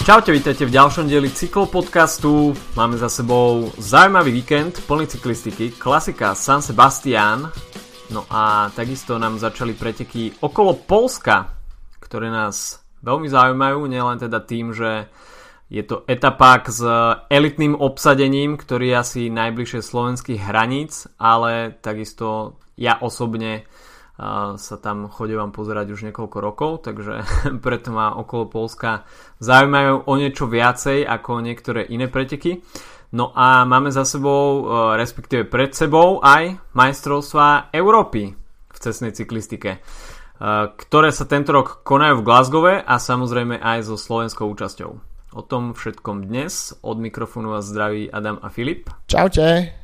Čaute, vítajte v ďalšom dieli cyklopodcastu. Máme za sebou zaujímavý víkend plný cyklistiky. Klasika San Sebastian. No a takisto nám začali preteky okolo Polska, ktoré nás veľmi zaujímajú, nielen teda tým, že je to etapák s elitným obsadením, ktorý je asi najbližšie slovenských hraníc, ale takisto ja osobne sa tam chodím pozerať už niekoľko rokov, takže preto ma okolo Polska zaujímajú o niečo viacej ako niektoré iné preteky. No a máme za sebou, e, respektíve pred sebou aj majstrovstvá Európy v cestnej cyklistike, e, ktoré sa tento rok konajú v Glasgowe a samozrejme aj so slovenskou účasťou. O tom všetkom dnes. Od mikrofónu vás zdraví Adam a Filip. Čaute.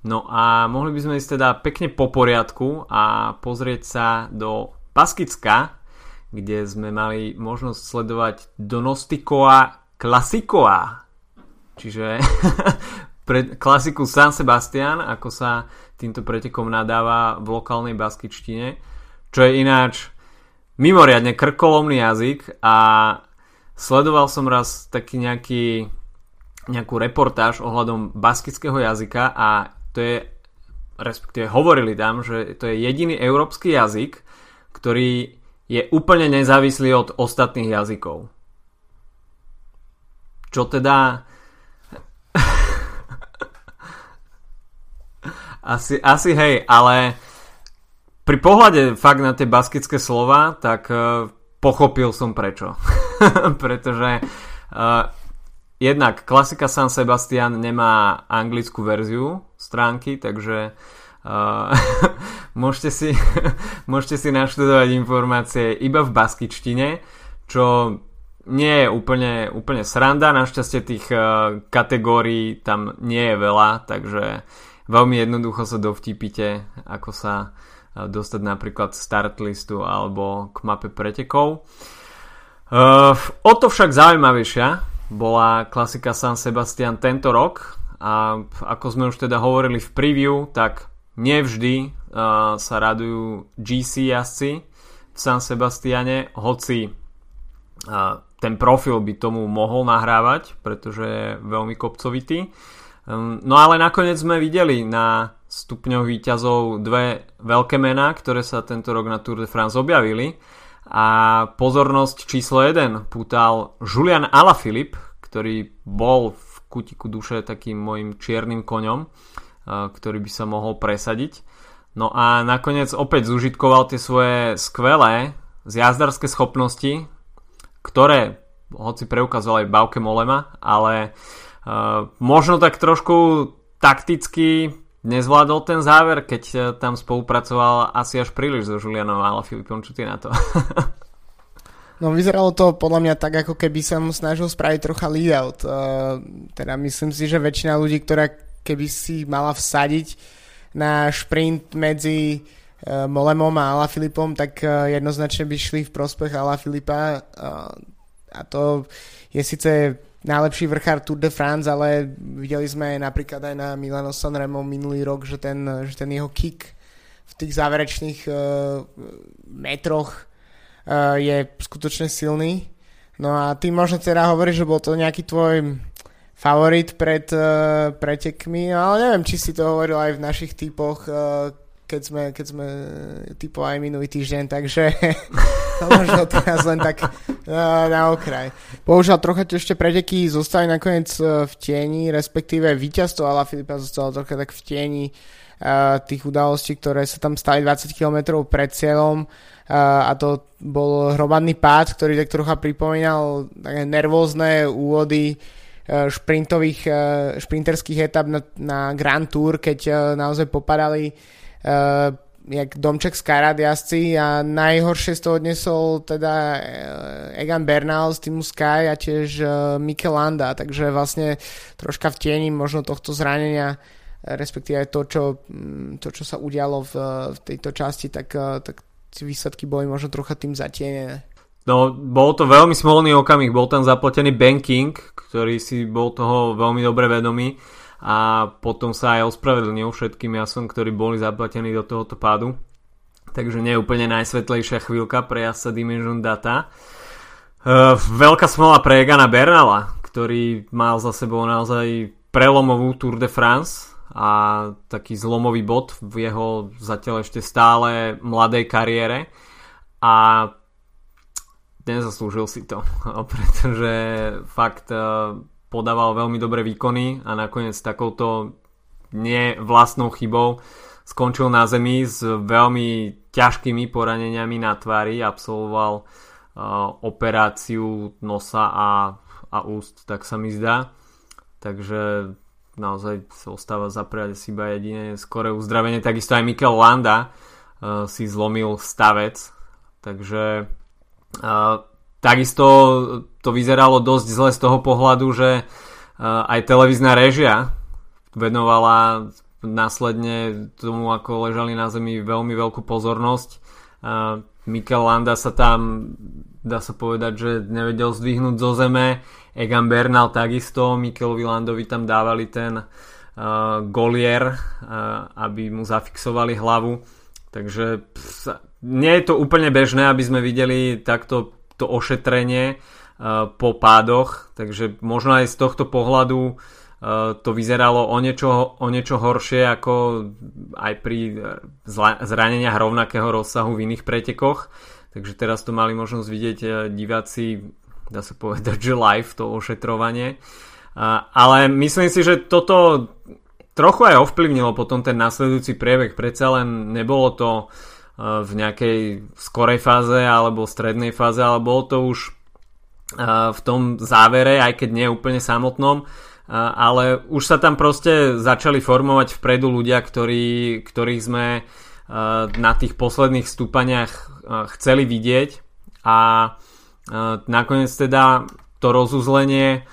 No a mohli by sme ísť teda pekne po poriadku a pozrieť sa do Baskicka, kde sme mali možnosť sledovať Donostikoa Klasikoa. Čiže pre klasiku San Sebastian, ako sa týmto pretekom nadáva v lokálnej baskičtine, čo je ináč mimoriadne krkolomný jazyk a sledoval som raz taký nejaký nejakú reportáž ohľadom baskického jazyka a to je, respektíve hovorili tam, že to je jediný európsky jazyk, ktorý je úplne nezávislý od ostatných jazykov. Čo teda... asi, asi hej, ale pri pohľade fakt na tie baskické slova, tak uh, pochopil som prečo. Pretože uh, jednak klasika San Sebastian nemá anglickú verziu stránky, takže uh, môžete, si, môžete si naštudovať informácie iba v baskičtine, čo nie je úplne, úplne sranda, našťastie tých uh, kategórií tam nie je veľa, takže veľmi jednoducho sa dovtípite, ako sa uh, dostať napríklad start listu alebo k mape pretekov. Uh, o to však zaujímavejšia bola klasika San Sebastian tento rok a ako sme už teda hovorili v preview, tak nevždy uh, sa radujú GC jazdci v San Sebastiane, hoci uh, ten profil by tomu mohol nahrávať, pretože je veľmi kopcovitý. Um, no ale nakoniec sme videli na stupňoch výťazov dve veľké mená, ktoré sa tento rok na Tour de France objavili a pozornosť číslo 1 pútal Julian Alaphilippe, ktorý bol v kutiku duše takým môjim čiernym koňom, ktorý by sa mohol presadiť. No a nakoniec opäť zužitkoval tie svoje skvelé zjazdarské schopnosti, ktoré hoci preukázal aj Bauke Molema, ale uh, možno tak trošku takticky nezvládol ten záver, keď e, tam spolupracoval asi až príliš so Julianom ale Filipom, čo ty na to? no vyzeralo to podľa mňa tak, ako keby sa mu snažil spraviť trocha lead-out. Uh, teda myslím si, že väčšina ľudí, ktorá keby si mala vsadiť na šprint medzi uh, Molemom a Ala Filipom, tak uh, jednoznačne by šli v prospech Ala Filipa. Uh, a to je síce najlepší vrchár Tour de France, ale videli sme napríklad aj na Milano Sanremo minulý rok, že ten, že ten jeho kick v tých záverečných uh, metroch uh, je skutočne silný. No a ty možno teda hovoríš, že bol to nejaký tvoj favorit pred uh, pretekmi, no ale neviem, či si to hovoril aj v našich typoch, uh, keď sme, keď sme typovali minulý týždeň, takže to možno teraz len tak uh, na okraj. Bohužiaľ trocha ešte preteky zostali nakoniec uh, v tieni, respektíve víťazstvo Ala Filipa zostalo trocha tak v tieni uh, tých udalostí, ktoré sa tam stali 20 km pred cieľom uh, a to bol hromadný pád, ktorý tak trocha pripomínal také nervózne úvody šprintových, šprinterských etap na, na Grand Tour, keď naozaj popadali jak domček z Karad jazdci a najhoršie z toho odnesol teda eh, Egan Bernal z týmu Sky a tiež Mikel Landa, takže vlastne troška v tieni možno tohto zranenia eh, respektíve to, čo, mm, to, čo sa udialo v, v tejto časti, tak, tak výsledky boli možno trocha tým zatienené. No, bol to veľmi smolný okamih, bol tam zapletený banking, ktorý si bol toho veľmi dobre vedomý a potom sa aj ospravedlnil všetkým jasom, ktorí boli zaplatení do tohoto pádu. Takže nie je úplne najsvetlejšia chvíľka pre jazdca Dimension Data. Uh, veľká smola pre Egana Bernala, ktorý mal za sebou naozaj prelomovú Tour de France a taký zlomový bod v jeho zatiaľ ešte stále mladej kariére a nezaslúžil si to, pretože fakt uh, podával veľmi dobré výkony a nakoniec takouto nevlastnou chybou skončil na zemi s veľmi ťažkými poraneniami na tvári, absolvoval operáciu nosa a, a úst, tak sa mi zdá. Takže naozaj sa ostáva zapriať si iba jediné skoré uzdravenie. Takisto aj Mikel Landa uh, si zlomil stavec, takže uh, takisto to vyzeralo dosť zle z toho pohľadu, že uh, aj televízna režia venovala následne tomu, ako ležali na zemi veľmi veľkú pozornosť. Uh, Mikel Landa sa tam dá sa povedať, že nevedel zdvihnúť zo zeme. Egan Bernal takisto, Mikelovi Landovi tam dávali ten uh, golier, uh, aby mu zafixovali hlavu. Takže psa, nie je to úplne bežné, aby sme videli takto to ošetrenie uh, po pádoch, takže možno aj z tohto pohľadu uh, to vyzeralo o niečo, o niečo horšie ako aj pri zraneniach rovnakého rozsahu v iných pretekoch. Takže teraz to mali možnosť vidieť eh, diváci, dá sa povedať, že live to ošetrovanie. Ale myslím si, že toto trochu aj ovplyvnilo potom ten nasledujúci priebeh. Predsa len nebolo to eh, v nejakej skorej fáze alebo strednej fáze, ale bolo to už eh, v tom závere, aj keď nie úplne samotnom, ale už sa tam proste začali formovať vpredu ľudia, ktorí, ktorých sme na tých posledných stúpaniach chceli vidieť. A nakoniec teda to rozuzlenie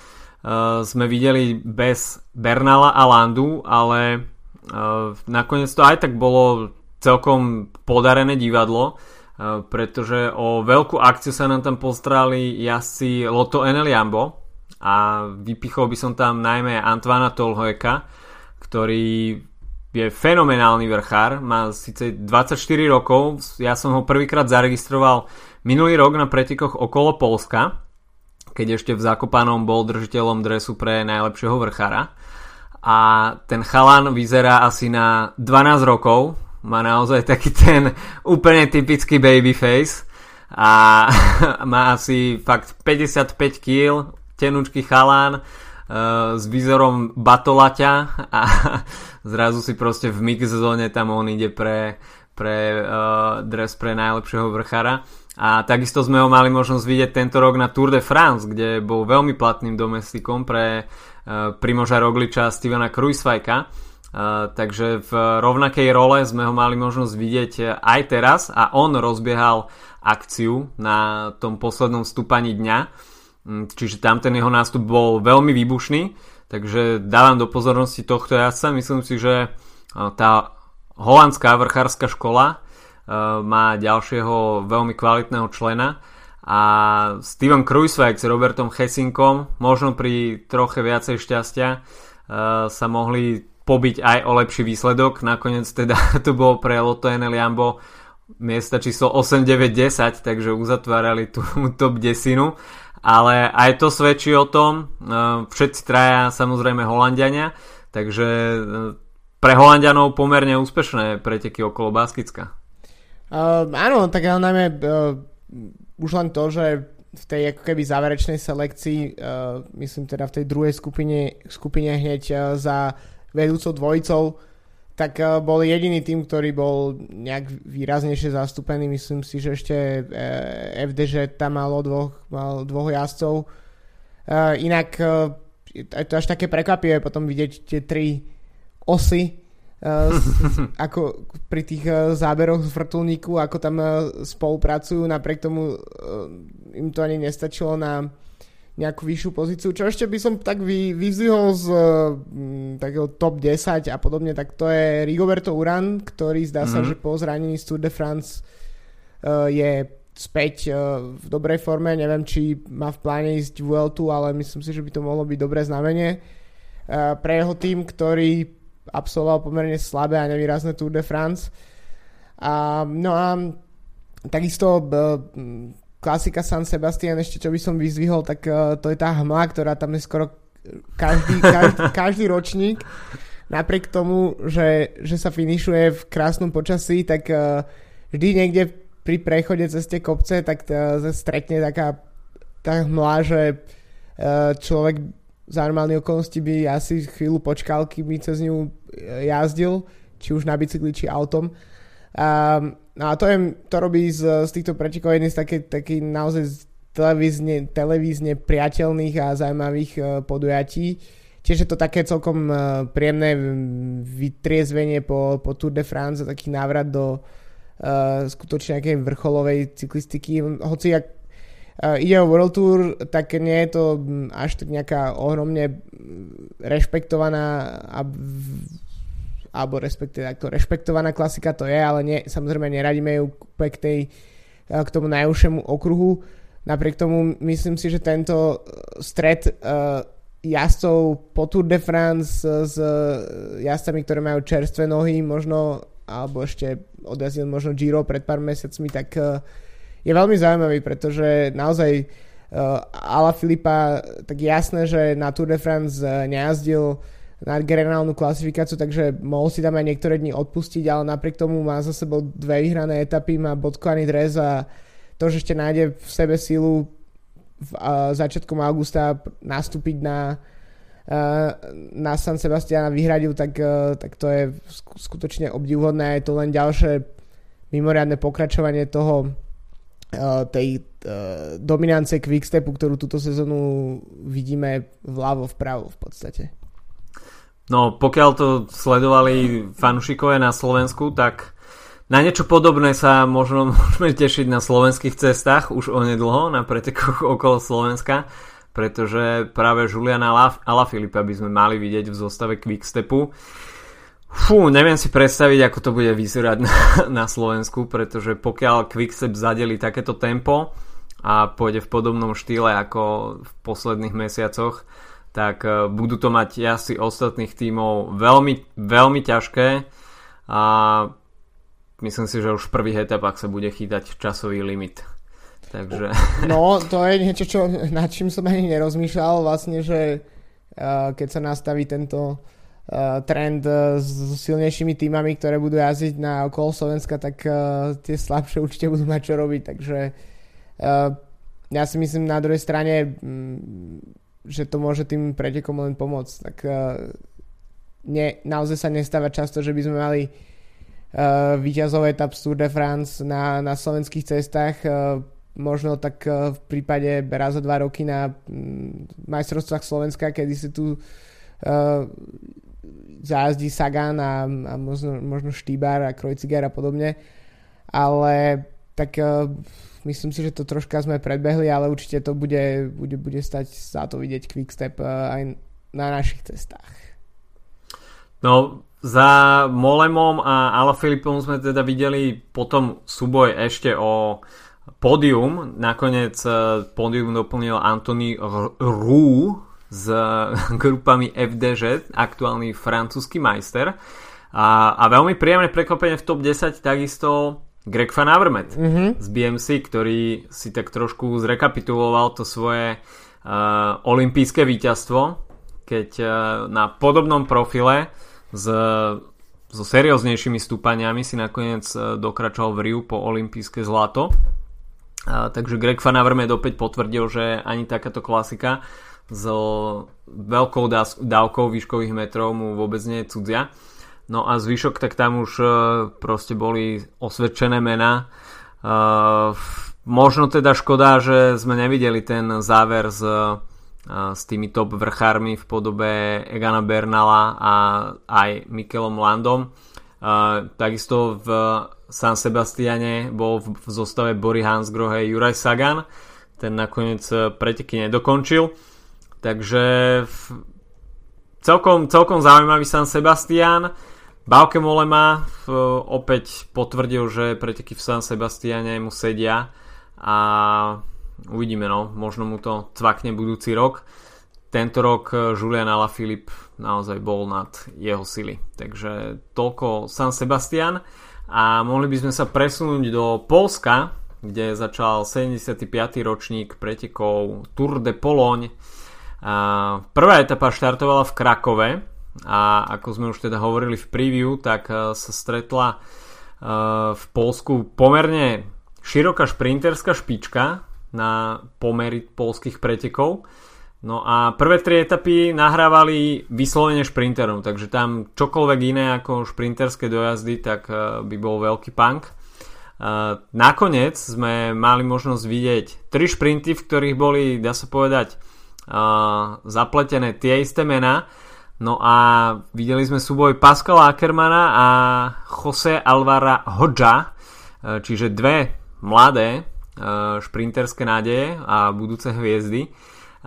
sme videli bez Bernala a Landu, ale nakoniec to aj tak bolo celkom podarené divadlo, pretože o veľkú akciu sa nám tam postrali jazdci Lotto Eneliambo a vypichol by som tam najmä Antoana Tolhojeka, ktorý je fenomenálny vrchár, má síce 24 rokov, ja som ho prvýkrát zaregistroval minulý rok na pretekoch okolo Polska, keď ešte v Zakopanom bol držiteľom dresu pre najlepšieho vrchára. A ten chalan vyzerá asi na 12 rokov, má naozaj taký ten úplne typický babyface. A má asi fakt 55 kg, tenučký chalán, uh, s výzorom batolaťa a zrazu si proste v mix zóne tam on ide pre, pre uh, dres pre najlepšieho vrchára. A takisto sme ho mali možnosť vidieť tento rok na Tour de France, kde bol veľmi platným domestikom pre uh, Primoža Rogliča a Stevena Kruisvajka. Uh, takže v rovnakej role sme ho mali možnosť vidieť aj teraz a on rozbiehal akciu na tom poslednom stúpaní dňa čiže tam ten jeho nástup bol veľmi výbušný, takže dávam do pozornosti tohto jazdca. Myslím si, že tá holandská vrchárska škola má ďalšieho veľmi kvalitného člena a Steven Kruiswijk s Robertom Hesinkom možno pri troche viacej šťastia sa mohli pobiť aj o lepší výsledok. Nakoniec teda to bolo pre Lotto NL Jambo miesta číslo 8, 9, 10, takže uzatvárali tú top desinu ale aj to svedčí o tom, e, všetci traja samozrejme Holandiania, takže e, pre Holandianov pomerne úspešné preteky okolo Baskicka. Uh, áno, tak ale najmä uh, už len to, že v tej ako keby záverečnej selekcii, uh, myslím teda v tej druhej skupine, skupine hneď uh, za vedúcou dvojicou tak uh, bol jediný tým, ktorý bol nejak výraznejšie zastúpený. Myslím si, že ešte eh, FDŽ tam malo dvoch, mal dvoch jazdcov. Uh, inak je to až také prekvapivé potom vidieť tie tri osy ako pri tých záberoch z vrtulníku, ako tam spolupracujú, napriek tomu im to ani nestačilo na nejakú vyššiu pozíciu. Čo ešte by som tak vy, vyzvihol z m, takého top 10 a podobne, tak to je Rigoberto Uran, ktorý zdá mm-hmm. sa, mhm. že po zranení z Tour de France uh, je späť uh, v dobrej forme. Neviem, či má v pláne ísť Vueltu, ale myslím si, že by to mohlo byť dobré znamenie uh, pre jeho tým, ktorý absolvoval pomerne slabé a nevýrazné Tour de France. A, no a takisto uh, klasika San Sebastian, ešte čo by som vyzvihol, tak uh, to je tá hmla, ktorá tam je skoro každý, každý, každý ročník. Napriek tomu, že, že sa finišuje v krásnom počasí, tak uh, vždy niekde pri prechode cez tie kopce, tak uh, stretne taká tá hmla, že uh, človek za normálne okolnosti by asi chvíľu počkal, kým cez ňu jazdil, či už na bicykli, či autom. Um, No a to, je, to robí z, z týchto pretekov jedný z takých taký naozaj televízne, televízne priateľných a zaujímavých uh, podujatí. Tiež je to také celkom uh, príjemné vytriezvenie po, po Tour de France a taký návrat do uh, skutočne nejakej vrcholovej cyklistiky. Hoci ak uh, ide o World Tour, tak nie je to až tak nejaká ohromne rešpektovaná a alebo respektíve ako rešpektovaná klasika to je, ale nie, samozrejme neradíme ju k, tej, eh, k tomu najúžšiemu okruhu. Napriek tomu myslím si, že tento eh, stred uh, jazdcov po Tour de France s uh, jazdcami, ktoré majú čerstvé nohy, možno alebo ešte odjazdil možno Giro pred pár mesiacmi, tak uh, je veľmi zaujímavý, pretože naozaj uh, Ala Filipa, tak jasné, že na Tour de France uh, nejazdil na generálnu klasifikáciu, takže mohol si tam aj niektoré dni odpustiť, ale napriek tomu má za sebou dve vyhrané etapy, má bodkovaný dres a to, že ešte nájde v sebe sílu v uh, začiatkom augusta nastúpiť na, uh, na San Sebastiana vyhradil, tak, uh, tak to je skutočne obdivuhodné a je to len ďalšie mimoriadne pokračovanie toho uh, tej uh, dominancie Quickstepu, ktorú túto sezónu vidíme vľavo vpravo v podstate. No, pokiaľ to sledovali fanúšikovia na Slovensku, tak na niečo podobné sa možno môžeme tešiť na slovenských cestách už onedlho, na pretekoch okolo Slovenska, pretože práve Juliana Alaphilippa by sme mali vidieť v zostave Quickstepu. Fú, neviem si predstaviť, ako to bude vyzerať na, na Slovensku, pretože pokiaľ Quickstep zadeli takéto tempo a pôjde v podobnom štýle ako v posledných mesiacoch, tak e, budú to mať asi ostatných tímov veľmi, veľmi ťažké a myslím si, že už v prvých etapách sa bude chýtať časový limit. Takže... No, to je niečo, čo, nad čím som ani nerozmýšľal vlastne, že uh, keď sa nastaví tento uh, trend s silnejšími týmami, ktoré budú jazdiť na okolo Slovenska, tak tie slabšie určite budú mať čo robiť, takže ja si myslím na druhej strane že to môže tým pretekom len pomôcť. Tak uh, ne, naozaj sa nestáva často, že by sme mali uh, výťazov etap Tour de France na, na slovenských cestách. Uh, možno tak v prípade raz za dva roky na um, majstrovstvách Slovenska, kedy si tu uh, zájazdí Sagan a, a možno, možno Štýbar a Krojciger a podobne. Ale tak uh, myslím si, že to troška sme predbehli, ale určite to bude, bude, bude stať za to vidieť Quickstep eh, aj na našich cestách. No, za Molemom a Alaphilippom sme teda videli potom súboj ešte o pódium. Nakoniec eh, pódium doplnil Anthony Roux s grupami FDŽ, aktuálny francúzsky majster. A, a veľmi príjemné prekvapenie v top 10 takisto Greg Van Avermaet mm-hmm. z BMC, ktorý si tak trošku zrekapituloval to svoje uh, olympijské víťazstvo, keď uh, na podobnom profile s, so serióznejšími stúpaniami si nakoniec uh, dokračoval v Riu po olympijské zlato. Uh, takže Greg Van Avermaet opäť potvrdil, že ani takáto klasika so veľkou dávkou výškových metrov mu vôbec nie je cudzia. No a zvyšok, tak tam už uh, proste boli osvedčené mená. Uh, možno teda škoda, že sme nevideli ten záver s, uh, s tými top vrchármi v podobe Egana Bernala a aj Mikelom Landom. Takisto v San Sebastiane bol v, v zostave Bory Hansgrohe Juraj Sagan. Ten nakoniec preteky nedokončil. Takže v, celkom, celkom zaujímavý San Sebastian. Bauke Molema opäť potvrdil, že preteky v San Sebastiane mu sedia a uvidíme, no, možno mu to cvakne budúci rok. Tento rok Julian Alaphilippe naozaj bol nad jeho sily. Takže toľko San Sebastian a mohli by sme sa presunúť do Polska, kde začal 75. ročník pretekov Tour de Pologne. Prvá etapa štartovala v Krakove a ako sme už teda hovorili v preview, tak sa stretla v Polsku pomerne široká šprinterská špička na pomery polských pretekov. No a prvé tri etapy nahrávali vyslovene šprinterom, takže tam čokoľvek iné ako šprinterské dojazdy, tak e, by bol veľký punk. E, nakoniec sme mali možnosť vidieť tri šprinty, v ktorých boli, dá sa povedať, e, zapletené tie isté mená. No a videli sme súboj Pascala Ackermana a Jose Alvara Hodža, čiže dve mladé šprinterské nádeje a budúce hviezdy.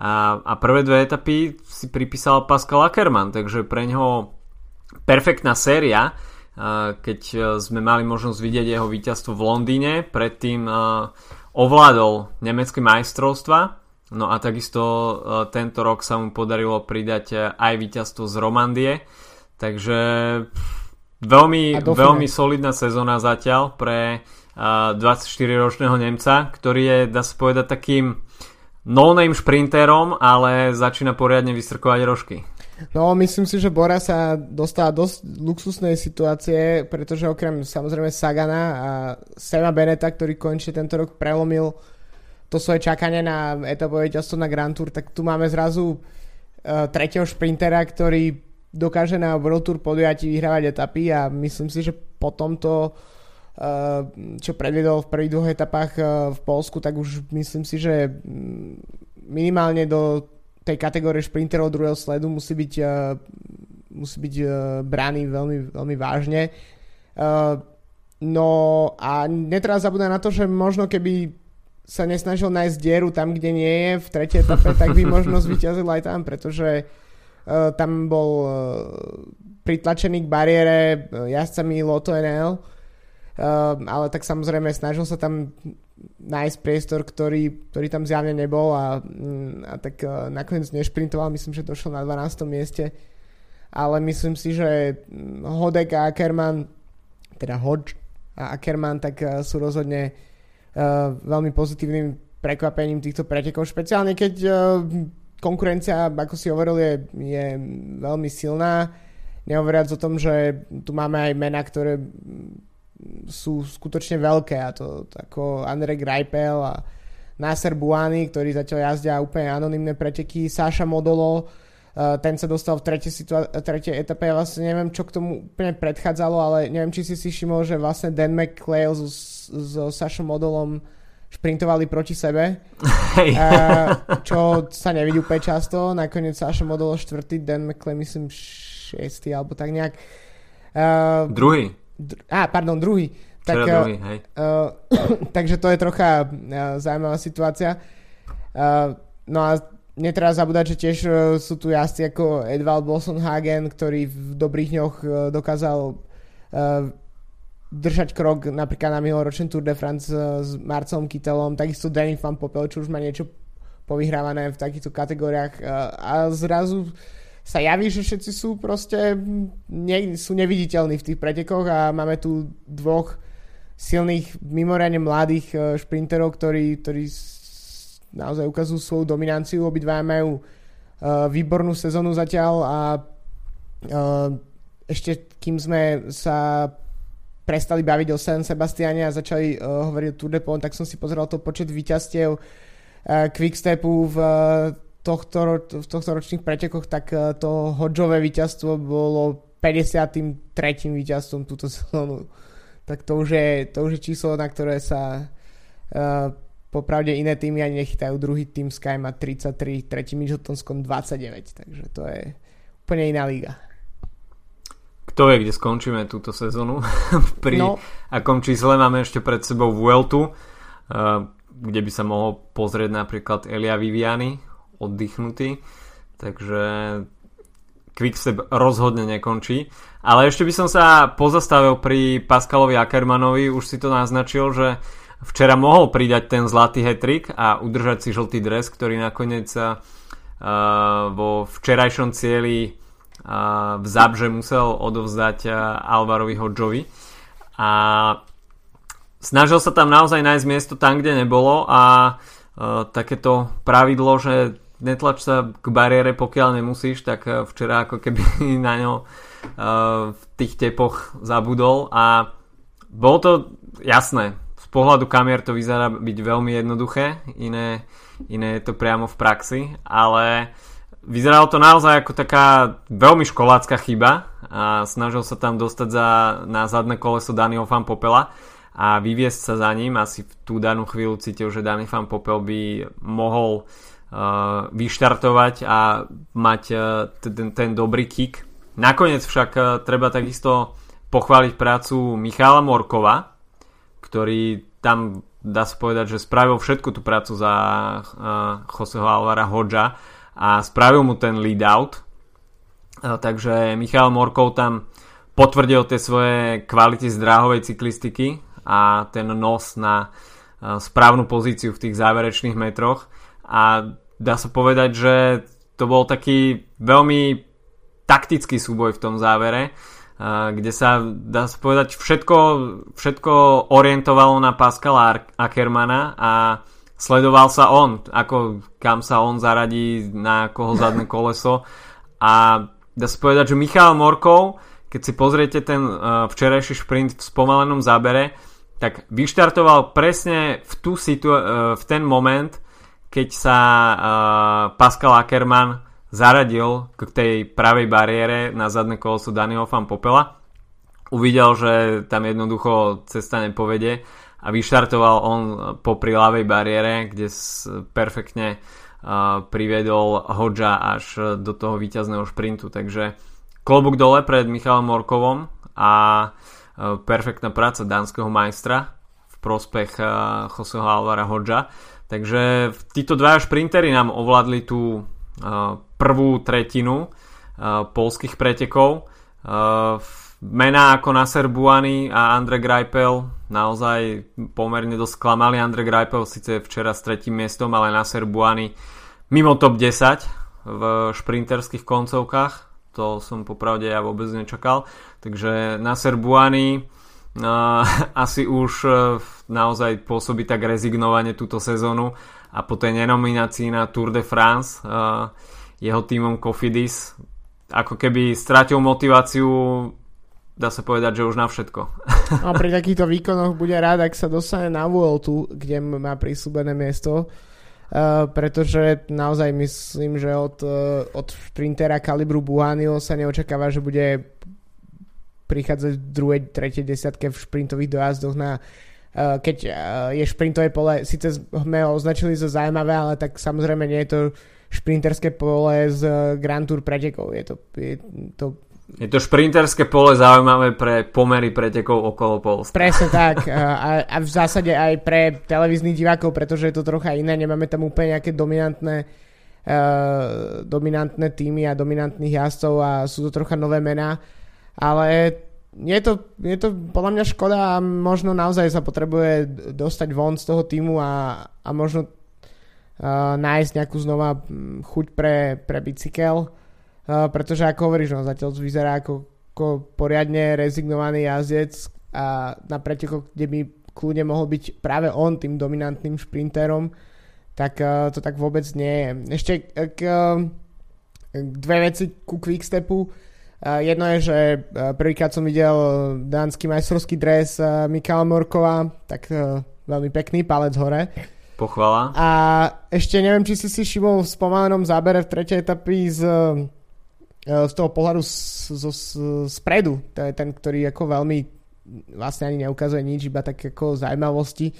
A, prvé dve etapy si pripísal Pascal Ackermann, takže pre ňoho perfektná séria, keď e, sme mali možnosť vidieť jeho víťazstvo v Londýne, predtým e, ovládol nemecké majstrovstva, no a takisto e, tento rok sa mu podarilo pridať aj víťazstvo z Romandie, takže veľmi, veľmi solidná sezóna zatiaľ pre 24-ročného Nemca, ktorý je, dá sa povedať, takým no-name šprinterom, ale začína poriadne vystrkovať rožky. No, myslím si, že Bora sa dostala dosť luxusnej situácie, pretože okrem samozrejme Sagana a Sema Beneta, ktorý končne tento rok prelomil to svoje čakanie na etapové víťazstvo na Grand Tour, tak tu máme zrazu uh, tretieho šprintera, ktorý dokáže na World Tour podujatí vyhrávať etapy a myslím si, že po tomto Eh, čo predviedol v prvých dvoch etapách eh, v Polsku, tak už myslím si, že mm, minimálne do tej kategórie šprinterov druhého sledu musí byť, eh, musí byť brány veľmi, veľmi vážne. No a netreba zabúdať na to, že možno keby sa nesnažil nájsť dieru tam, kde nie je v tretej etape, tak by možno zvyťazil aj tam, pretože tam bol pritlačený k bariére jazdcami Loto NL Ehm, ale tak samozrejme snažil sa tam nájsť priestor, ktorý, ktorý tam zjavne nebol a, mm, a tak uh, nakoniec nešprintoval, myslím, že došiel na 12. mieste ale myslím si, že mm, Hodek a Ackerman teda Hodge a Ackerman tak uh, sú rozhodne uh, veľmi pozitívnym prekvapením týchto pretekov, špeciálne keď uh, konkurencia, ako si hovoril, je, je veľmi silná. Nehovoriac o tom, že tu máme aj mená, ktoré sú skutočne veľké a to, ako Andre Greipel a Nasser Buany, ktorí zatiaľ jazdia úplne anonimné preteky, Sáša Modolo, ten sa dostal v tretej, situa- tretej etape, ja vlastne neviem, čo k tomu úplne predchádzalo, ale neviem, či si si všimol, že vlastne Dan McClail so, so Sašom Modolom šprintovali proti sebe, uh, čo sa nevidí úplne často, nakoniec Saša Modolo štvrtý, Dan McClail myslím šiestý, alebo tak nejak. Uh, Druhý. Dr- á, pardon, druhý. Tak, druhý, hej. Uh, takže to je trocha uh, zaujímavá situácia. Uh, no a netreba zabúdať, že tiež uh, sú tu jazdci ako Edvald Hagen, ktorý v dobrých dňoch uh, dokázal uh, držať krok napríklad na minuloročný Tour de France s Marcelom Kytelom, takisto Danny Van Popel, čo už má niečo povyhrávané v takýchto kategóriách. A zrazu sa javí, že všetci sú proste ne, sú neviditeľní v tých pretekoch a máme tu dvoch silných, mimoriadne mladých e, šprinterov, ktorí, ktorí naozaj ukazujú svoju dominanciu. Obidva majú uh, výbornú sezónu zatiaľ a uh, ešte kým sme sa prestali baviť o San Sebastiane a začali uh, hovoriť o Tour de Pont, tak som si pozeral to počet výťastiev uh, Quickstepu v uh, tohto, v tohto ročných pretekoch, tak to Hodžové víťazstvo bolo 53. víťazstvom túto sezónu. Tak to už, je, to už je číslo, na ktoré sa uh, popravde iné týmy ani nechytajú. Druhý tým Sky má 33, tretí Midgetonskom 29, takže to je úplne iná liga. Kto vie, kde skončíme túto sezónu? Pri no. akom čísle máme ešte pred sebou Vueltu, uh, kde by sa mohol pozrieť napríklad Elia Viviani, oddychnutý, takže Quickstep rozhodne nekončí. Ale ešte by som sa pozastavil pri Pascalovi Ackermanovi, už si to naznačil, že včera mohol pridať ten zlatý hetrik a udržať si žltý dres, ktorý nakoniec uh, vo včerajšom cieli uh, v Zabže musel odovzdať uh, Alvarovi Hodžovi. A snažil sa tam naozaj nájsť miesto tam, kde nebolo a takéto pravidlo, že netlač sa k bariére, pokiaľ nemusíš, tak včera ako keby na ňo v tých tepoch zabudol a bolo to jasné, pohľadu kamier to vyzerá byť veľmi jednoduché, iné, iné je to priamo v praxi, ale vyzeralo to naozaj ako taká veľmi školácka chyba a snažil sa tam dostať za, na zadné koleso Daniel Fan Popela a vyviesť sa za ním. Asi v tú danú chvíľu cítil, že Daniel Fan Popel by mohol uh, vyštartovať a mať uh, ten, ten dobrý kick. Nakoniec však uh, treba takisto pochváliť prácu Michala Morkova, ktorý tam dá sa povedať, že spravil všetku tú prácu za uh, Joseho Alvara Hodža a spravil mu ten lead out. Uh, takže Michal Morkov tam potvrdil tie svoje kvality z dráhovej cyklistiky a ten nos na uh, správnu pozíciu v tých záverečných metroch a dá sa povedať, že to bol taký veľmi taktický súboj v tom závere kde sa, dá sa povedať, všetko, všetko orientovalo na Pascala Ackermana a sledoval sa on, ako kam sa on zaradí na koho zadné koleso. A dá sa povedať, že Michal Morkov, keď si pozriete ten uh, včerajší šprint v spomalenom zábere, tak vyštartoval presne v, tú situ- uh, v ten moment, keď sa uh, Pascal Ackermann zaradil k tej pravej bariére na zadné kolosu Daniel Fan Popela. Uvidel, že tam jednoducho cesta nepovede a vyštartoval on popri ľavej bariére, kde perfektne priviedol Hodža až do toho víťazného šprintu. Takže klobúk dole pred Michalom Morkovom a perfektná práca dánskeho majstra v prospech Joseho Alvara Hodža. Takže títo dvaja šprintery nám ovládli tú prvú tretinu polských pretekov. Mená ako Nasser Buany a Andre Greipel naozaj pomerne dosť klamali. Andre Greipel síce včera s tretím miestom, ale Nasser Buany mimo top 10 v šprinterských koncovkách. To som popravde ja vôbec nečakal. Takže Nasser Buany uh, asi už uh, naozaj pôsobí tak rezignovane túto sezónu a po tej nenominácii na Tour de France uh, jeho týmom Kofidis ako keby strátil motiváciu dá sa povedať, že už na všetko. A pri takýchto výkonoch bude rád, ak sa dostane na Vueltu, kde má prísľubené miesto, uh, pretože naozaj myslím, že od, uh, od sprintera kalibru Buhanio sa neočakáva, že bude prichádzať v druhej, tretej desiatke v šprintových dojazdoch na Eh, keď je šprintové pole, síce sme ho označili za zaujímavé, ale tak samozrejme nie je to šprinterské pole z eh, Grand Tour pretekov. Je to, je to je to šprinterské pole zaujímavé pre pomery pretekov okolo Polska. Presne tak. A, a v zásade aj pre televíznych divákov, pretože je to trocha iné. Nemáme tam úplne nejaké dominantné, uh, dominantné týmy a dominantných jazdcov a sú to trocha nové mená. Ale je to, je to podľa mňa škoda a možno naozaj sa potrebuje dostať von z toho týmu a, a možno nájsť nejakú znova chuť pre, pre bicykel, pretože ako hovoríš, no, zatiaľ vyzerá ako, ako poriadne rezignovaný jazdec a na pretekoch, kde by kľudne mohol byť práve on tým dominantným šprinterom, tak to tak vôbec nie je. Ešte k, dve veci ku Quickstepu Jedno je, že prvýkrát som videl dánsky majstrovský dres Mikala Morkova, tak veľmi pekný, palec hore. Pochvala. A ešte neviem, či si si všimol v spomalenom zábere v tretej etapy z, z toho pohľadu z, z, z, spredu. To je ten, ktorý ako veľmi vlastne ani neukazuje nič, iba tak ako zaujímavosti.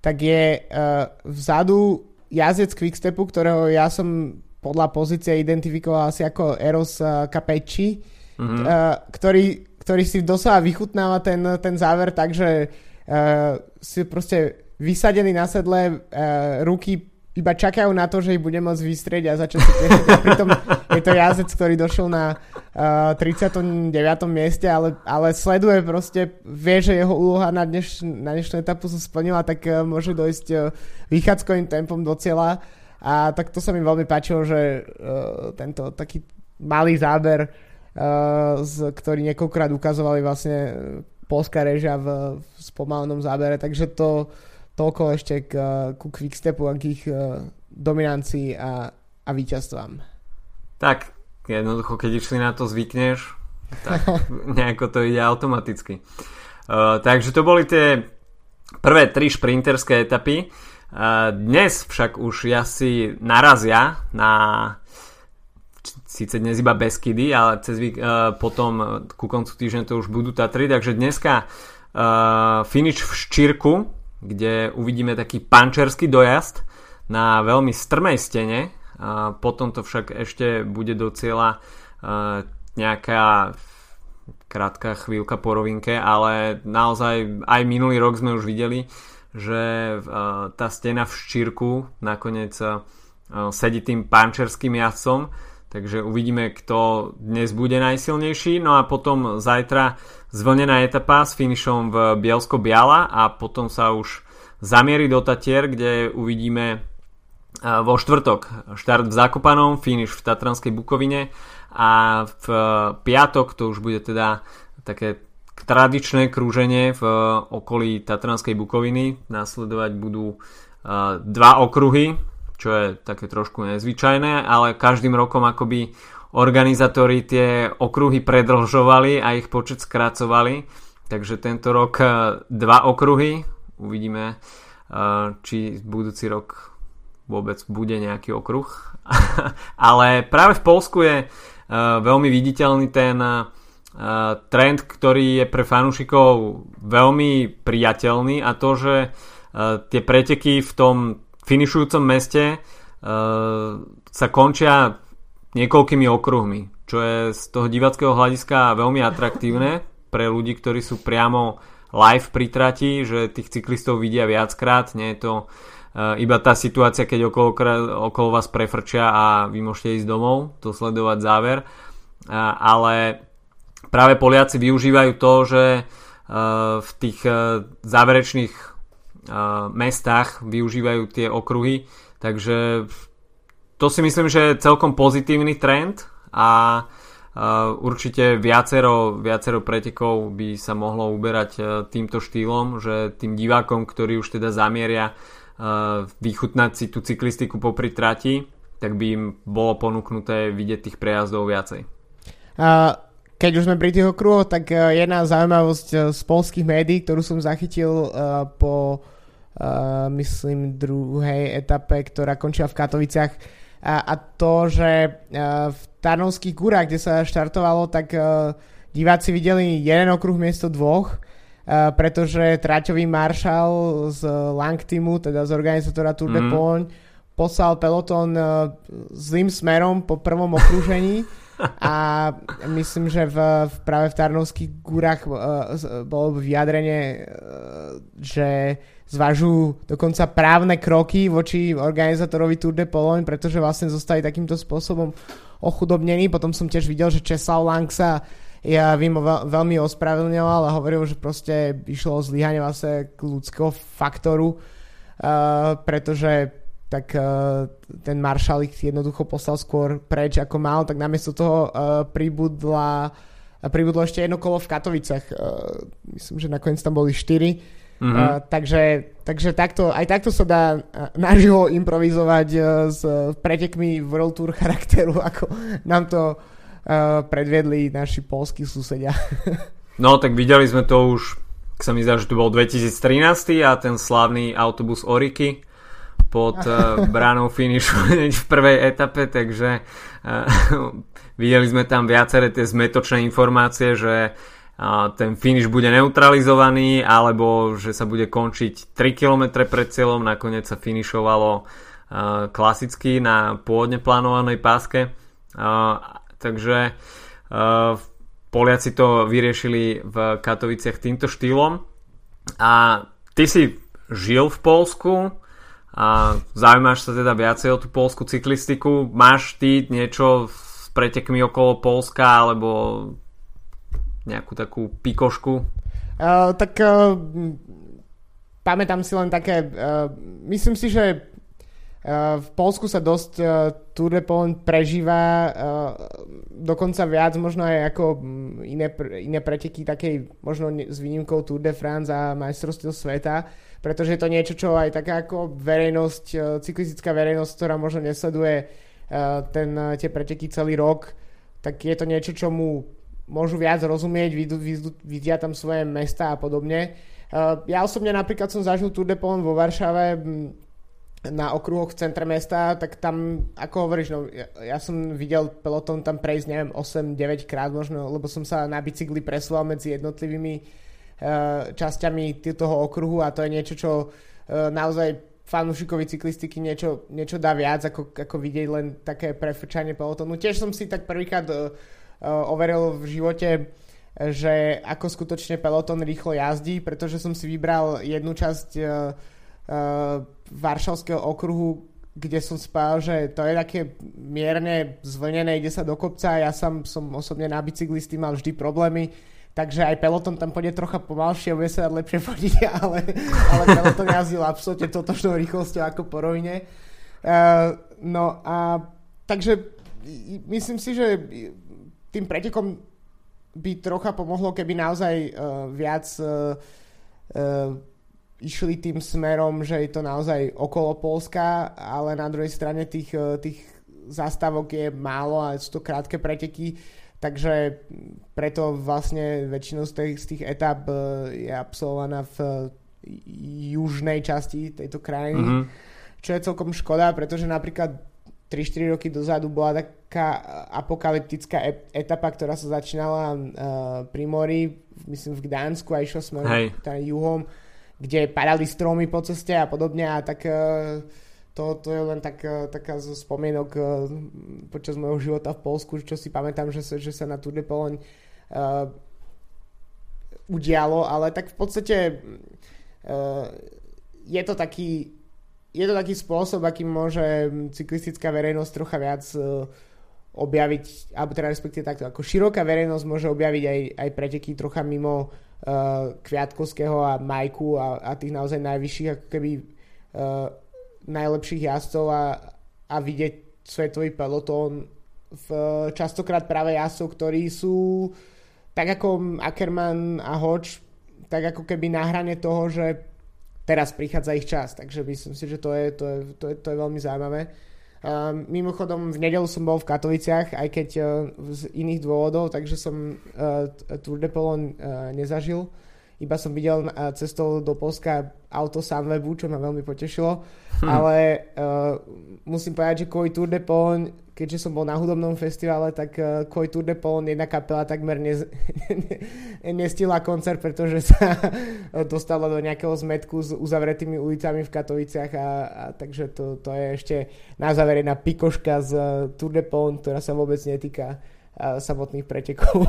Tak je uh, vzadu jazdec Quickstepu, ktorého ja som podľa pozície identifikoval asi ako Eros Capecci, mm-hmm. ktorý, ktorý si doslova vychutnáva ten, ten záver tak, že uh, si proste vysadený na sedle, uh, ruky iba čakajú na to, že ich bude môcť vystrieť a začať si tešiť. A pritom je to jazdec, ktorý došiel na uh, 39. mieste, ale, ale sleduje proste, vie, že jeho úloha na, dneš, na dnešnú etapu sa splnila, tak uh, môže dojsť uh, vychádzkovým tempom do cieľa a tak to sa mi veľmi páčilo, že uh, tento taký malý záber, uh, z, ktorý niekoľkrát ukazovali vlastne polská režia v, v spomalenom zábere, takže to toľko ešte k, ku quickstepu a k ich uh, dominancii a, a víťazstvám. Tak, jednoducho, keď išli na to zvykneš, tak nejako to ide automaticky. Uh, takže to boli tie prvé tri šprinterské etapy. Uh, dnes však už jazdci narazia na síce dnes iba Beskydy, ale cez uh, potom ku koncu týždňa to už budú Tatry, takže dneska uh, finish v Ščírku, kde uvidíme taký pančerský dojazd na veľmi strmej stene. Potom to však ešte bude do cieľa uh, nejaká krátka chvíľka po rovinke, ale naozaj aj minulý rok sme už videli, že uh, tá stena v Ščírku nakoniec uh, sedí tým pančerským jazdcom Takže uvidíme, kto dnes bude najsilnejší. No a potom zajtra zvlnená etapa s finišom v Bielsko-Biala a potom sa už zamierí do Tatier, kde uvidíme vo štvrtok štart v Zakopanom, finish v Tatranskej Bukovine a v piatok to už bude teda také tradičné krúženie v okolí Tatranskej Bukoviny. Nasledovať budú dva okruhy, čo je také trošku nezvyčajné, ale každým rokom akoby organizátori tie okruhy predlžovali a ich počet skracovali. Takže tento rok e, dva okruhy. Uvidíme, e, či budúci rok vôbec bude nejaký okruh. ale práve v Polsku je e, veľmi viditeľný ten trend, ktorý je pre fanúšikov veľmi priateľný a to, že tie preteky v tom finišujúcom meste uh, sa končia niekoľkými okruhmi, čo je z toho divackého hľadiska veľmi atraktívne pre ľudí, ktorí sú priamo live pri trati, že tých cyklistov vidia viackrát, nie je to uh, iba tá situácia, keď okolo, okolo vás prefrčia a vy môžete ísť domov, to sledovať záver, uh, ale práve Poliaci využívajú to, že v tých záverečných mestách využívajú tie okruhy, takže to si myslím, že je celkom pozitívny trend a určite viacero, viacero pretekov by sa mohlo uberať e, týmto štýlom, že tým divákom, ktorí už teda zamieria e, vychutnať si tú cyklistiku popri trati, tak by im bolo ponúknuté vidieť tých prejazdov viacej. Uh, keď už sme pri tých okruhoch, tak uh, jedna zaujímavosť z polských médií, ktorú som zachytil uh, po myslím, druhej etape, ktorá končila v Katoviciach. A, a to, že v Tarnovských gúrach, kde sa štartovalo, tak diváci videli jeden okruh miesto dvoch, pretože tráťový maršal z Langtimu, teda z organizátora Tour mm. de mhm. Pologne, poslal peloton uh, zlým smerom po prvom okrúžení a myslím, že v, v práve v Tarnovských gúrach uh, bolo vyjadrenie, uh, že zvažujú dokonca právne kroky voči organizátorovi Tour de Pologne, pretože vlastne zostali takýmto spôsobom ochudobnení. Potom som tiež videl, že Česlav Lang sa ja vím, veľ, veľmi ospravedlňoval a hovoril, že proste išlo o zlyhanie vlastne ľudského faktoru, uh, pretože tak uh, ten maršal ich jednoducho poslal skôr preč ako mal, tak namiesto toho uh, pribudla, pribudlo ešte jedno kolo v Katovicach. Uh, myslím, že nakoniec tam boli štyri Mm-hmm. Uh, takže, takže takto, aj takto sa dá naživo improvizovať uh, s pretekmi World Tour charakteru, ako nám to uh, predviedli naši polskí susedia. no tak videli sme to už, sa mi zdá, že to bol 2013 a ten slávny autobus Oriky pod uh, bránou finishu v prvej etape, takže uh, videli sme tam viaceré tie zmetočné informácie, že ten finish bude neutralizovaný alebo že sa bude končiť 3 km pred cieľom, nakoniec sa finišovalo klasicky na pôvodne plánovanej páske. Takže Poliaci to vyriešili v Katoviciach týmto štýlom. A ty si žil v Polsku a zaujímaš sa teda viacej o tú polskú cyklistiku. Máš ty niečo s pretekmi okolo Polska alebo nejakú takú pikošku? Uh, tak uh, pamätám si len také, uh, myslím si, že v Polsku sa dosť uh, Tour de Pologne prežíva uh, dokonca viac možno aj ako iné, iné preteky takej možno s výnimkou Tour de France a majstrovstiev sveta, pretože je to niečo, čo aj taká ako verejnosť, cyklistická verejnosť, ktorá možno nesleduje ten, tie preteky celý rok, tak je to niečo, čo mu môžu viac rozumieť, vidia tam svoje mesta a podobne. Ja osobne napríklad som zažil Tour de Pont vo Varšave na okruhoch v centre mesta, tak tam, ako hovoríš, no, ja, ja som videl peloton tam prejsť, neviem, 8-9 krát možno, lebo som sa na bicykli presúval medzi jednotlivými uh, časťami toho okruhu a to je niečo, čo uh, naozaj fanúšikovi cyklistiky niečo, niečo dá viac, ako, ako vidieť len také prefrčanie pelotonu. Tiež som si tak prvýkrát uh, overil v živote, že ako skutočne peloton rýchlo jazdí, pretože som si vybral jednu časť uh, uh, Varšavského okruhu, kde som spal, že to je také mierne zvlnené, ide sa do kopca, ja sam, som osobne na bicykli s tým mal vždy problémy, takže aj peloton tam pôjde trocha pomalšie, bude sa lepšie chodiť, ale, ale peloton jazdil absolútne totožnou rýchlosťou ako po rovine. Uh, no a takže myslím si, že tým pretekom by trocha pomohlo, keby naozaj uh, viac uh, išli tým smerom, že je to naozaj okolo Polska, ale na druhej strane tých, eh, tých zastávok je málo a sú to krátke preteky, takže preto vlastne väčšinou z tých, z tých etap eh, je absolvovaná v južnej časti tejto krajiny, mm-hmm. čo je celkom škoda, pretože napríklad 3-4 roky dozadu bola taká apokalyptická etapa, ktorá sa začínala uh, pri mori, myslím v Gdánsku a išla smerom juhom kde padali stromy po ceste a podobne a tak e, to, to je len tak, e, taká zo spomienok e, počas môjho života v Polsku, čo si pamätám, že, že sa na Tour de Pologne uh, udialo, ale tak v podstate uh, je to taký je to taký spôsob, akým môže cyklistická verejnosť trocha viac objaviť, alebo teda respektíve takto, ako široká verejnosť môže objaviť aj, aj preteky trocha mimo uh, Kviatkovského a Majku a, a tých naozaj najvyšších ako keby uh, najlepších jazdcov a, a vidieť svetový pelotón v, častokrát práve jazdcov, ktorí sú tak ako Ackerman a Hodge tak ako keby na hrane toho, že teraz prichádza ich čas, takže myslím si, že to je, to je, to je, to je veľmi zaujímavé. Uh, mimochodom, v nedelu som bol v Katoviciach, aj keď uh, z iných dôvodov, takže som uh, Tour de Polon uh, nezažil. Iba som videl uh, cestou do Polska auto Sunwebu, čo ma veľmi potešilo. Hm. Ale uh, musím povedať, že kvôli Tour de Polon keďže som bol na hudobnom festivale, tak uh, Koi Tour de Pologne jedna kapela takmer ne, nestila koncert, pretože sa dostala do nejakého zmetku s uzavretými ulicami v Katoviciach a, a takže to, to je ešte na záver jedna pikoška z Tour de Pologne, ktorá sa vôbec netýka uh, samotných pretekov.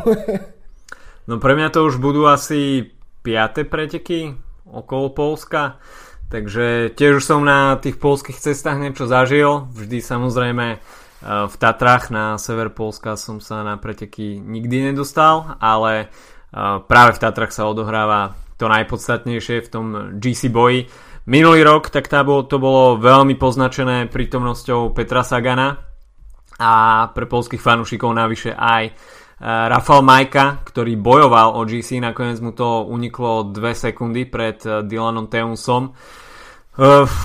no pre mňa to už budú asi piaté preteky okolo Polska. Takže tiež už som na tých polských cestách niečo zažil. Vždy samozrejme Eh, v Tatrách na sever Polska som sa na preteky nikdy nedostal, ale eh, práve v Tatrách sa odohráva to najpodstatnejšie v tom GC boji. Minulý rok tak to bolo veľmi poznačené prítomnosťou Petra Sagana a pre polských fanúšikov navyše aj Rafal Majka, ktorý bojoval o GC, nakoniec mu to uniklo 2 sekundy pred Dylanom Teusom.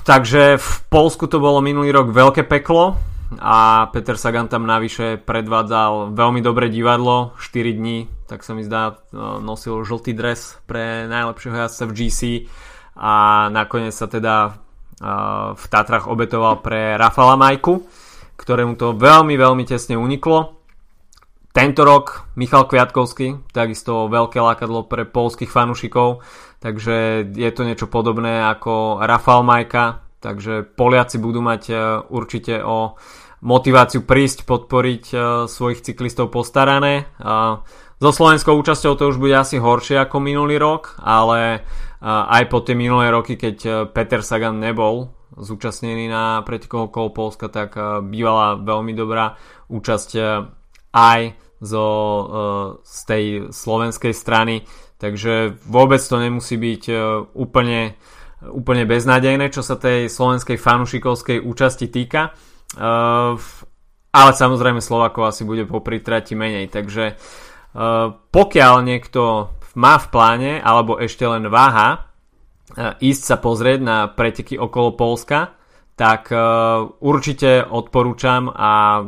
takže v Polsku to bolo minulý rok veľké peklo, a Peter Sagan tam navyše predvádzal veľmi dobré divadlo 4 dní, tak sa mi zdá e, nosil žltý dres pre najlepšieho jazdca v GC a nakoniec sa teda v Tatrach obetoval pre Rafala Majku, ktorému to veľmi, veľmi tesne uniklo. Tento rok Michal Kviatkovský, takisto veľké lákadlo pre polských fanúšikov, takže je to niečo podobné ako Rafal Majka, takže Poliaci budú mať e, určite o motiváciu prísť podporiť e, svojich cyklistov postarané. So slovenskou účasťou to už bude asi horšie ako minulý rok, ale e, aj po tie minulé roky, keď Peter Sagan nebol zúčastnený na pretekoch okolo Polska, tak bývala veľmi dobrá účasť aj zo, z tej slovenskej strany, takže vôbec to nemusí byť úplne úplne beznádejné, čo sa tej slovenskej fanušikovskej účasti týka. Uh, ale samozrejme Slovakov asi bude popri trati menej, takže pokiaľ niekto má v pláne, alebo ešte len váha, ísť sa pozrieť na preteky okolo Polska, tak určite odporúčam a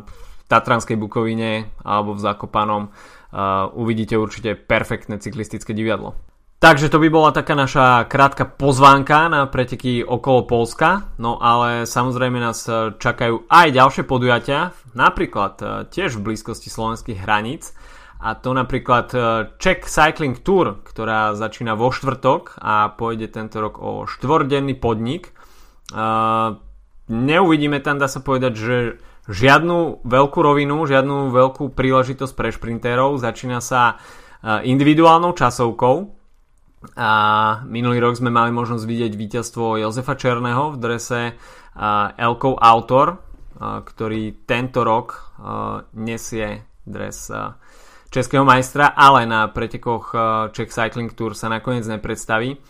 Tatranskej Bukovine alebo v Zakopanom uvidíte určite perfektné cyklistické divadlo. Takže to by bola taká naša krátka pozvánka na preteky okolo Polska, no ale samozrejme nás e, čakajú aj ďalšie podujatia, napríklad e, tiež v blízkosti slovenských hraníc a to napríklad e, Czech Cycling Tour, ktorá začína vo štvrtok a pôjde tento rok o štvordenný podnik. Neuvidíme tam, dá sa povedať, že žiadnu veľkú rovinu, žiadnu veľkú príležitosť pre šprintérov, začína sa individuálnou časovkou, a minulý rok sme mali možnosť vidieť víťazstvo Jozefa Černého v drese Elkov Autor, ktorý tento rok nesie dres českého majstra, ale na pretekoch Czech Cycling Tour sa nakoniec nepredstaví.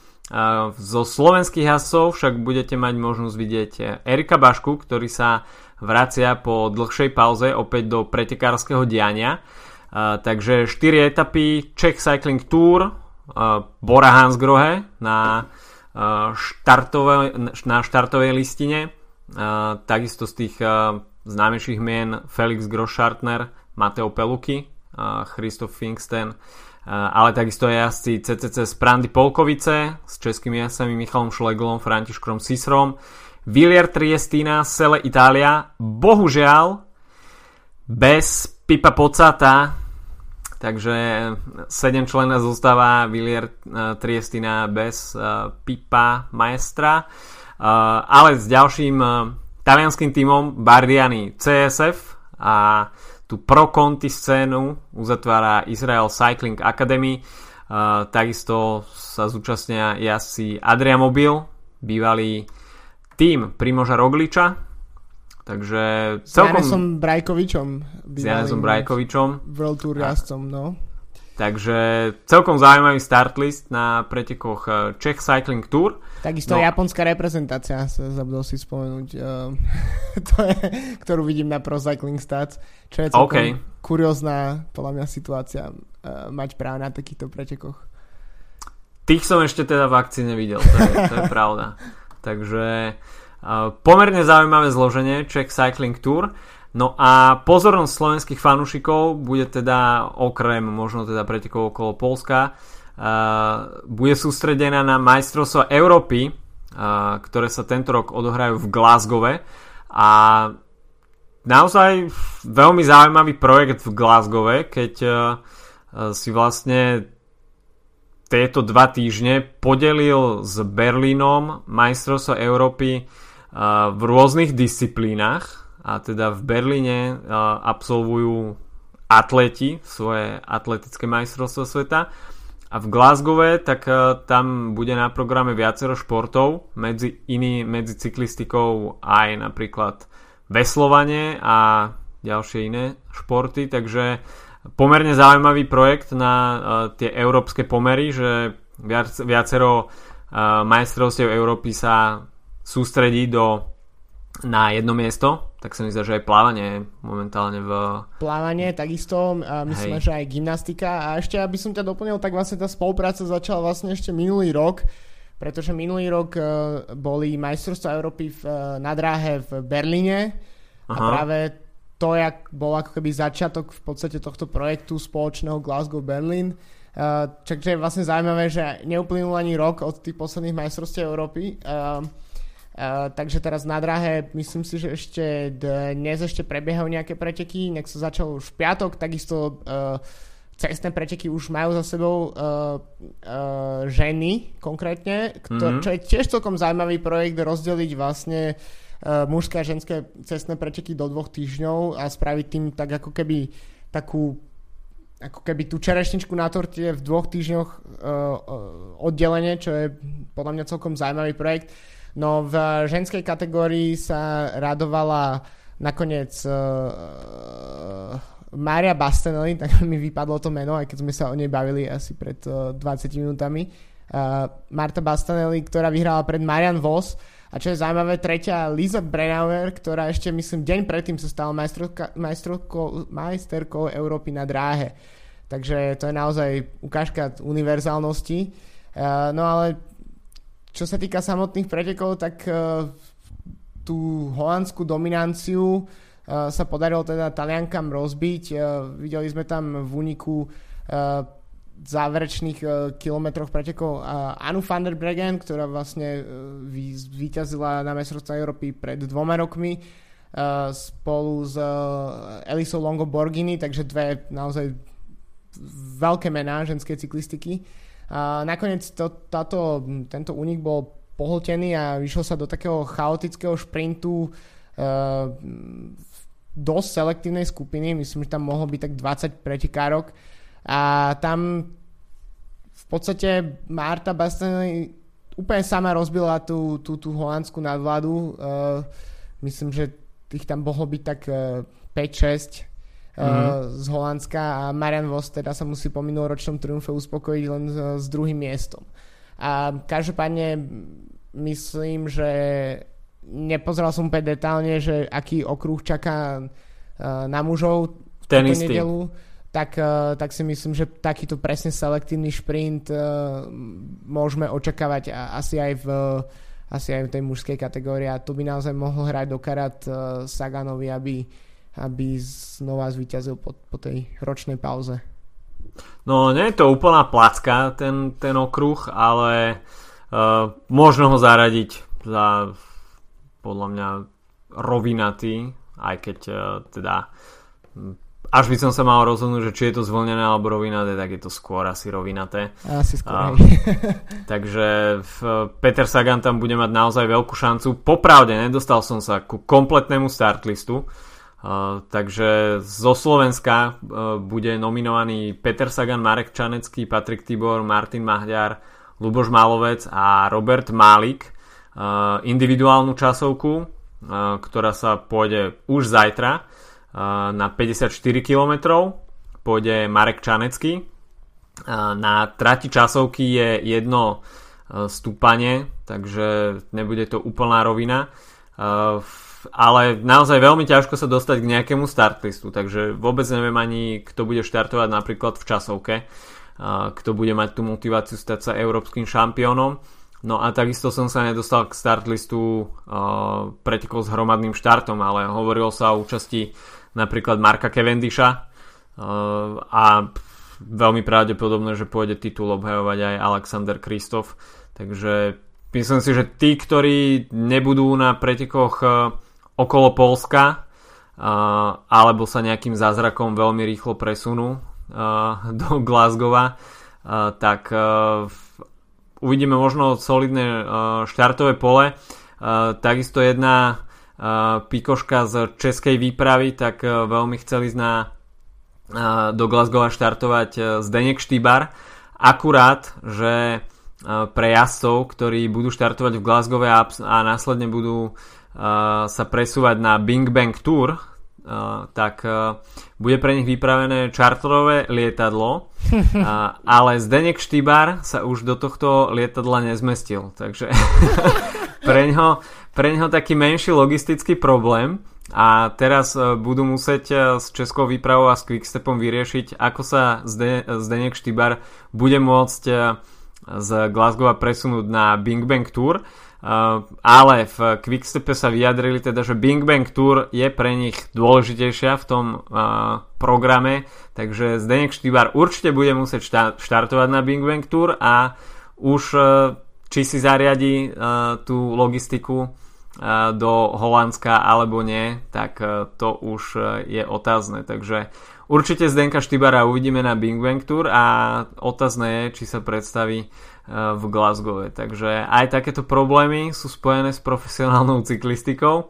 Zo slovenských hasov však budete mať možnosť vidieť Erika Bašku, ktorý sa vracia po dlhšej pauze opäť do pretekárskeho diania. Takže 4 etapy Czech Cycling Tour Bora Hansgrohe na, štartové, na štartovej listine. Takisto z tých známejších mien Felix Groschartner, Mateo Peluky, Christoph Finksten, ale takisto aj jazdci CCC z Prandy Polkovice s českými jazdcami Michalom Šleglom, Františkom Sisrom, Villier Triestina, Sele Italia, bohužiaľ bez Pipa Pocata, Takže 7 člena zostáva Villier eh, Triestina bez uh, Pipa Maestra, uh, ale s ďalším talianským týmom Bardiani CSF a tú pro Conti scénu uzatvára Israel Cycling Academy. Uh, takisto sa zúčastnia jazdci Adria Mobil, bývalý tým Primoža Rogliča, Takže celkom... S Janesom Brajkovičom. S Janesom Brajkovičom. World Tour jazdcom, no. Takže celkom zaujímavý start list na pretekoch eh, Czech Cycling Tour. Takisto no. japonská reprezentácia, sa zabudol si spomenúť, uh, to je, ktorú vidím na Pro Cycling Stats, čo je celkom okay. kuriózna podľa mňa situácia uh, mať práve na takýchto pretekoch. Tých som ešte teda v akcii nevidel, to je, to je pravda. Takže Pomerne zaujímavé zloženie Czech Cycling Tour. No a pozornosť slovenských fanúšikov bude teda okrem možno teda pretekov okolo Polska bude sústredená na majstrovstvo Európy, ktoré sa tento rok odohrajú v Glasgowe. A naozaj veľmi zaujímavý projekt v Glasgowe, keď si vlastne tieto dva týždne podelil s Berlínom majstrovstvo Európy v rôznych disciplínach a teda v Berlíne absolvujú atleti svoje atletické majstrovstvo sveta. A v Glasgowe tak tam bude na programe viacero športov medzi, iný, medzi cyklistikou aj napríklad veslovanie a ďalšie iné športy, takže pomerne zaujímavý projekt na uh, tie európske pomery, že viac, viacero uh, majstrovstiev Európy sa sústredí do, na jedno miesto, tak sa mi zdá, že aj plávanie momentálne v... Plávanie, takisto, a myslím, Hej. že aj gymnastika. A ešte, aby som ťa doplnil, tak vlastne tá spolupráca začala vlastne ešte minulý rok, pretože minulý rok uh, boli majstrovstvá Európy v, uh, na dráhe v Berlíne Aha. a práve to, jak bol ako keby začiatok v podstate tohto projektu spoločného Glasgow-Berlin. Uh, takže je vlastne zaujímavé, že neuplynul ani rok od tých posledných majstrovstiev Európy. Uh, Uh, takže teraz na drahe myslím si, že ešte dnes ešte prebiehajú nejaké preteky, nech sa začalo už v piatok, takisto uh, cestné preteky už majú za sebou uh, uh, ženy konkrétne, ktor- mm-hmm. čo je tiež celkom zaujímavý projekt rozdeliť vlastne uh, mužské a ženské cestné preteky do dvoch týždňov a spraviť tým tak ako keby takú ako keby tú čerešničku na torte v dvoch týždňoch uh, uh, oddelenie, čo je podľa mňa celkom zaujímavý projekt. No v ženskej kategórii sa radovala nakoniec uh, Maria Bastenelli, tak mi vypadlo to meno, aj keď sme sa o nej bavili asi pred uh, 20 minútami. Uh, Marta Bastanelli, ktorá vyhrala pred Marian Voss a čo je zaujímavé, tretia Lisa Brenauer, ktorá ešte myslím deň predtým sa stala majsterkou Európy na dráhe. Takže to je naozaj ukážka univerzálnosti. No ale čo sa týka samotných pretekov, tak tú holandskú dominanciu sa podarilo teda Taliankam rozbiť. Videli sme tam v úniku záverečných kilometroch pretekov Anu van der Bregen, ktorá vlastne víťazila na mestrovstve Európy pred dvoma rokmi spolu s Elisou Longo Borghini, takže dve naozaj veľké mená ženskej cyklistiky. A nakoniec to, táto, tento únik bol pohltený a vyšiel sa do takého chaotického šprintu uh, dosť selektívnej skupiny, myslím, že tam mohlo byť tak 20 pretekárok a tam v podstate Marta Bastianelli úplne sama rozbila tú, tú, tú holandskú nadvládu. Uh, myslím, že tých tam mohlo byť tak uh, 5-6 mm-hmm. z Holandska a Marian Vos teda sa musí po minuloročnom triumfe uspokojiť len s, druhým miestom. A každopádne myslím, že nepozeral som úplne detálne, že aký okruh čaká uh, na mužov ten nedelu, tak, uh, tak si myslím, že takýto presne selektívny šprint môžeme očakávať asi aj v asi aj v tej mužskej kategórii a tu by naozaj mohol hrať do karat Saganovi, aby aby znova zvíťazil po, po tej ročnej pauze. No, nie je to úplná placka ten, ten okruh, ale uh, možno ho zaradiť za podľa mňa rovinatý, aj keď uh, teda až by som sa mal rozhodnúť, že či je to zvlnené alebo rovinaté, tak je to skôr asi rovinaté. Asi skôr. Uh, takže v, Peter Sagan tam bude mať naozaj veľkú šancu. Popravde, nedostal som sa ku kompletnému startlistu, takže zo Slovenska uh, bude nominovaný Peter Sagan, Marek Čanecký, Patrik Tibor, Martin Mahďar, Luboš Malovec a Robert Málik. Uh, individuálnu časovku, uh, ktorá sa pôjde už zajtra na 54 km. Pôjde Marek Čanecký. Na trati časovky je jedno stúpanie, takže nebude to úplná rovina. Ale naozaj veľmi ťažko sa dostať k nejakému startlistu, takže vôbec neviem ani, kto bude štartovať napríklad v časovke, kto bude mať tú motiváciu stať sa európskym šampiónom. No a takisto som sa nedostal k startlistu uh, s hromadným štartom, ale hovorilo sa o účasti napríklad Marka Cavendisha a veľmi pravdepodobné, že pôjde titul obhajovať aj Alexander Kristof. Takže myslím si, že tí, ktorí nebudú na pretekoch okolo Polska uh, alebo sa nejakým zázrakom veľmi rýchlo presunú uh, do Glasgowa, uh, tak uh, uvidíme možno solidné uh, štartové pole. Uh, takisto jedna uh, pikoška z českej výpravy, tak uh, veľmi chceli ísť na, uh, do Glasgowa štartovať uh, Zdenek Štýbar. Akurát, že uh, pre jazdcov, ktorí budú štartovať v Glasgow a, a následne budú sa presúvať na Bing Bang Tour, tak bude pre nich vypravené čarterové lietadlo, ale Zdenek Štýbar sa už do tohto lietadla nezmestil, takže pre, ňo, pre ňo taký menší logistický problém a teraz uh, budú musieť uh, s Českou výpravou a s Quickstepom vyriešiť, ako sa Zde, Zdenek Štýbar bude môcť uh, z Glasgow presunúť na Bing Bang Tour. Uh, ale v Quickstepe sa vyjadrili teda, že Bing Bang Tour je pre nich dôležitejšia v tom uh, programe, takže Zdenek Štýbar určite bude musieť šta- štartovať na Bing Bang Tour a už uh, či si zariadi tú logistiku do Holandska alebo nie, tak to už je otázne, takže určite Zdenka Štýbara uvidíme na Bing Bang Tour a otázne je, či sa predstaví v Glasgow. Takže aj takéto problémy sú spojené s profesionálnou cyklistikou.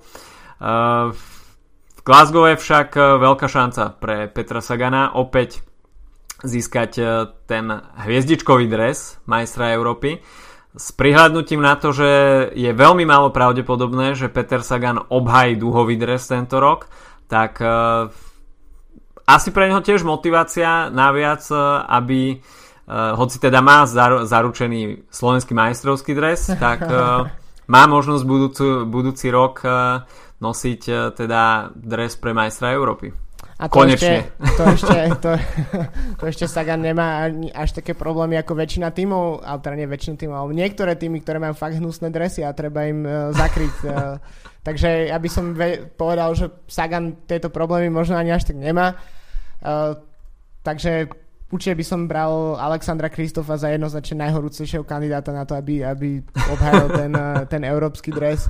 V Glasgow je však veľká šanca pre Petra Sagana opäť získať ten hviezdičkový dres majstra Európy. S prihľadnutím na to, že je veľmi málo pravdepodobné, že Peter Sagan obhají dúhový dres tento rok, tak asi pre neho tiež motivácia naviac, aby uh, hoci teda má zaru, zaručený slovenský majstrovský dres, tak uh, má možnosť budúcu, budúci rok uh, nosiť uh, teda dres pre majstra Európy. A to Konečne. Ešte, to, ešte, to, to ešte Sagan nemá až také problémy ako väčšina tímov, ale teda nie väčšina tímov, ale niektoré týmy, ktoré majú fakt hnusné dresy a treba im uh, zakryť. Uh, takže ja by som ve- povedal, že Sagan tieto problémy možno ani až tak nemá. Uh, takže určite by som bral Alexandra Kristofa za jednoznačne najhorúcejšieho kandidáta na to, aby, aby obhajal ten, ten európsky dres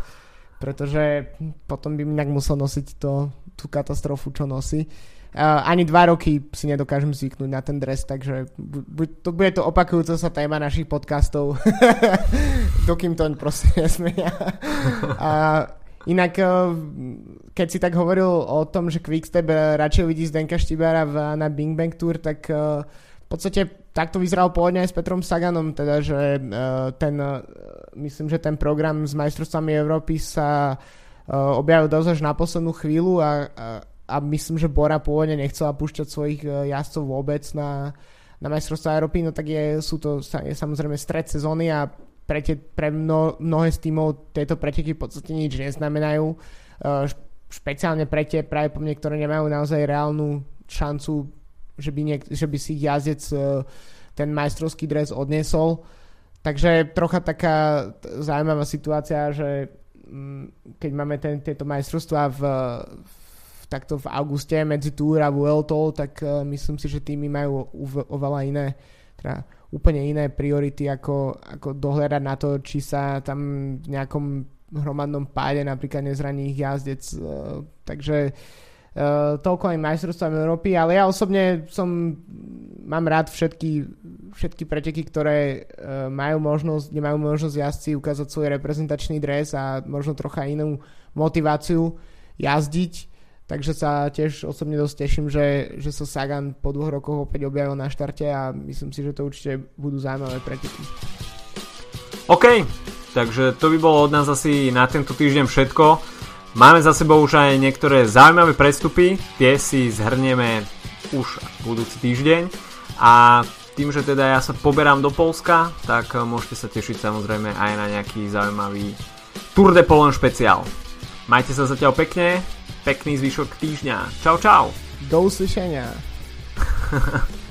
pretože potom by inak musel nosiť to, tú katastrofu, čo nosí. Uh, ani dva roky si nedokážem zvyknúť na ten dres, takže bu- to bude to opakujúca sa téma našich podcastov, dokým to proste nesmenia. A inak, uh, keď si tak hovoril o tom, že Quickstep radšej vidí Zdenka Štibára v, na Bing Bang Tour, tak uh, v podstate takto vyzeral pôvodne aj s Petrom Saganom, teda, že uh, ten, uh, myslím, že ten program s majstrovstvami Európy sa objavil dosť až na poslednú chvíľu a, a, a myslím, že Bora pôvodne nechcela púšťať svojich jazdcov vôbec na, na majstrovstvá Európy, no tak je, sú to je samozrejme stred sezóny a pre, tie, pre mno, mnohé z týmov tieto preteky v podstate nič neznamenajú. Špeciálne pre tie práve po mne, ktoré nemajú naozaj reálnu šancu že by, niek- že by si jazdec uh, ten majstrovský dres odniesol. Takže trocha taká zaujímavá situácia, že um, keď máme ten, tieto majstrovstvá v, v, takto v auguste medzi Tour a Vueltou, tak uh, myslím si, že týmy majú oveľa iné, teda úplne iné priority, ako, ako dohľadať na to, či sa tam v nejakom hromadnom páde napríklad nezraní ich jazdec. Uh, takže Uh, toľko aj majstrovstvám Európy, ale ja osobne som, mám rád všetky, všetky preteky, ktoré uh, majú možnosť, nemajú možnosť jazdci ukázať svoj reprezentačný dres a možno trocha inú motiváciu jazdiť. Takže sa tiež osobne dosť teším, že, že sa Sagan po dvoch rokoch opäť objavil na štarte a myslím si, že to určite budú zaujímavé preteky. OK, takže to by bolo od nás asi na tento týždeň všetko. Máme za sebou už aj niektoré zaujímavé prestupy, tie si zhrnieme už budúci týždeň a tým, že teda ja sa poberám do Polska, tak môžete sa tešiť samozrejme aj na nejaký zaujímavý Tour de Polon špeciál. Majte sa zatiaľ pekne, pekný zvyšok týždňa. Čau čau. Do uslyšenia.